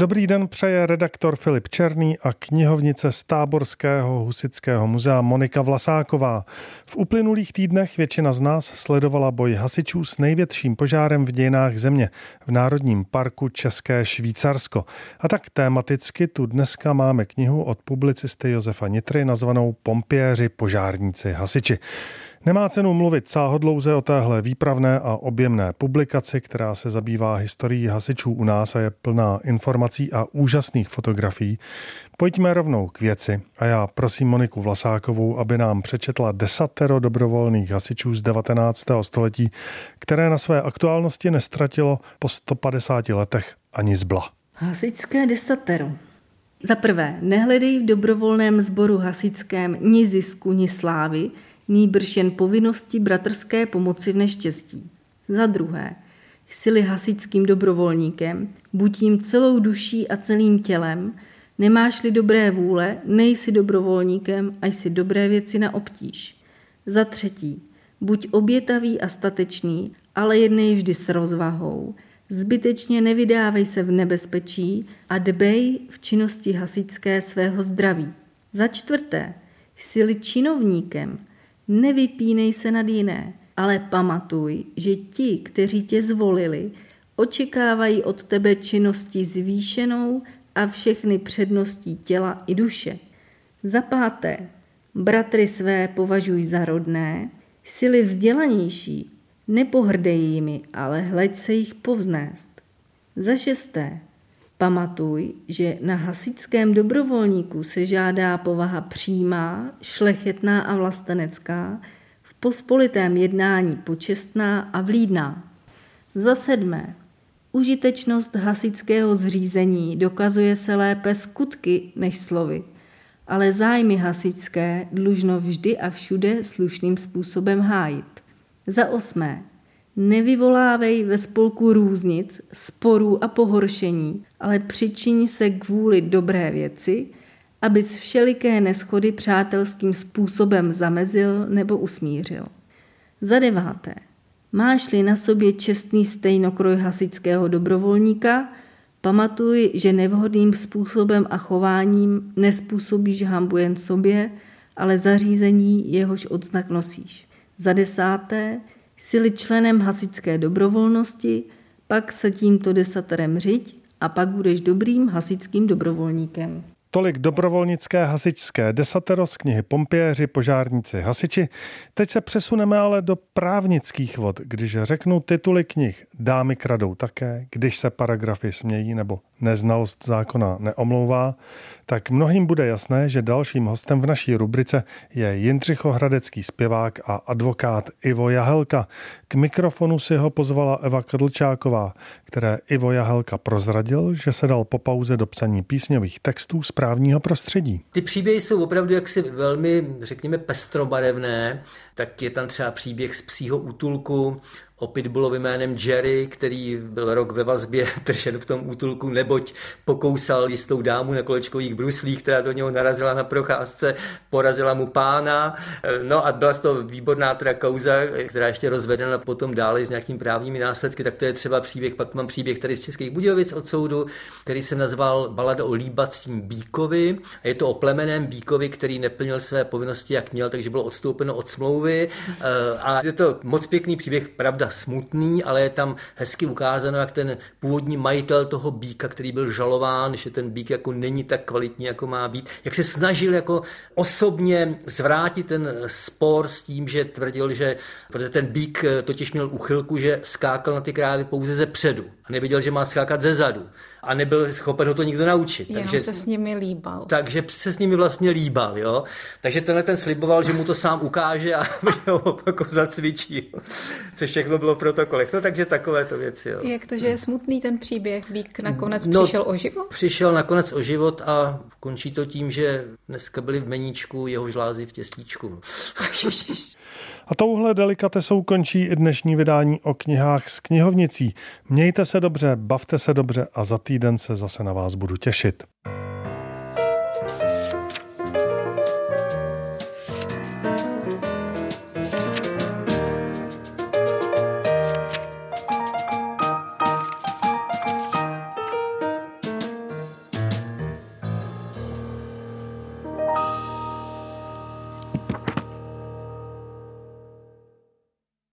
Dobrý den přeje redaktor Filip Černý a knihovnice z Táborského husického muzea Monika Vlasáková. V uplynulých týdnech většina z nás sledovala boj hasičů s největším požárem v dějinách země v Národním parku České Švýcarsko. A tak tématicky tu dneska máme knihu od publicisty Josefa Nitry nazvanou Pompěři, požárníci, hasiči. Nemá cenu mluvit sáhodlouze o téhle výpravné a objemné publikaci, která se zabývá historií hasičů u nás a je plná informací a úžasných fotografií. Pojďme rovnou k věci a já prosím Moniku Vlasákovou, aby nám přečetla desatero dobrovolných hasičů z 19. století, které na své aktuálnosti nestratilo po 150 letech ani zbla. Hasičské desatero. Za prvé, nehledej v dobrovolném sboru hasičském ni zisku, ni slávy, nýbrž jen povinnosti bratrské pomoci v neštěstí. Za druhé, jsi hasičským dobrovolníkem, buď jim celou duší a celým tělem, nemáš-li dobré vůle, nejsi dobrovolníkem a jsi dobré věci na obtíž. Za třetí, buď obětavý a statečný, ale jednej vždy s rozvahou, zbytečně nevydávej se v nebezpečí a dbej v činnosti hasičské svého zdraví. Za čtvrté, jsi činovníkem, Nevypínej se nad jiné, ale pamatuj, že ti, kteří tě zvolili, očekávají od tebe činnosti zvýšenou a všechny předností těla i duše. Za páté, bratry své považuj za rodné, sily vzdělanější, nepohrdej jimi, ale hleď se jich povznést. Za šesté, Pamatuj, že na hasičském dobrovolníku se žádá povaha přímá, šlechetná a vlastenecká, v pospolitém jednání počestná a vlídná. Za sedmé, užitečnost hasičského zřízení dokazuje se lépe skutky než slovy, ale zájmy hasičské dlužno vždy a všude slušným způsobem hájit. Za osmé, Nevyvolávej ve spolku různic, sporů a pohoršení, ale přičiň se kvůli dobré věci, abys všeliké neschody přátelským způsobem zamezil nebo usmířil. Za deváté. Máš-li na sobě čestný stejnokroj hasičského dobrovolníka, pamatuj, že nevhodným způsobem a chováním nespůsobíš hambu jen sobě, ale zařízení jehož odznak nosíš. Za desáté, Jsi členem hasičské dobrovolnosti, pak se tímto desaterem řiď a pak budeš dobrým hasičským dobrovolníkem. Tolik dobrovolnické hasičské desatero z knihy Pompěři, požárníci, hasiči. Teď se přesuneme ale do právnických vod, když řeknu tituly knih Dámy kradou také, když se paragrafy smějí nebo neznalost zákona neomlouvá, tak mnohým bude jasné, že dalším hostem v naší rubrice je Jindřichohradecký zpěvák a advokát Ivo Jahelka. K mikrofonu si ho pozvala Eva Kadlčáková, které Ivo Jahelka prozradil, že se dal po pauze do psaní písňových textů z právního prostředí. Ty příběhy jsou opravdu jaksi velmi, řekněme, pestrobarevné tak je tam třeba příběh z psího útulku o pitbullovi jménem Jerry, který byl rok ve vazbě držen v tom útulku, neboť pokousal jistou dámu na kolečkových bruslích, která do něho narazila na procházce, porazila mu pána. No a byla toho výborná teda kauza, která ještě rozvedena potom dále s nějakými právními následky, tak to je třeba příběh, pak mám příběh tady z Českých Budějovic od soudu, který se nazval Balada o líbacím bíkovi. A je to o plemeném bíkovi, který neplnil své povinnosti, jak měl, takže bylo odstoupeno od smlouvy smlouvy eh, a je to moc pěkný příběh, pravda smutný, ale je tam hezky ukázáno, jak ten původní majitel toho bíka, který byl žalován, že ten bík jako není tak kvalitní, jako má být, jak se snažil jako osobně zvrátit ten spor s tím, že tvrdil, že protože ten bík eh, totiž měl uchylku, že skákal na ty krávy pouze ze předu a nevěděl, že má skákat ze zadu a nebyl schopen ho to nikdo naučit. Jenom takže se s nimi líbal. Takže se s nimi vlastně líbal, jo. Takže tenhle ten sliboval, že mu to sám ukáže a jako zacvičil, což všechno bylo protokolech. No takže takové to věci. Jo. Jak to, že je smutný ten příběh? Vík nakonec no, přišel o život? Přišel nakonec o život a končí to tím, že dneska byli v meníčku jeho žlázy v těstíčku. A touhle delikatesou končí i dnešní vydání o knihách s knihovnicí. Mějte se dobře, bavte se dobře a za týden se zase na vás budu těšit.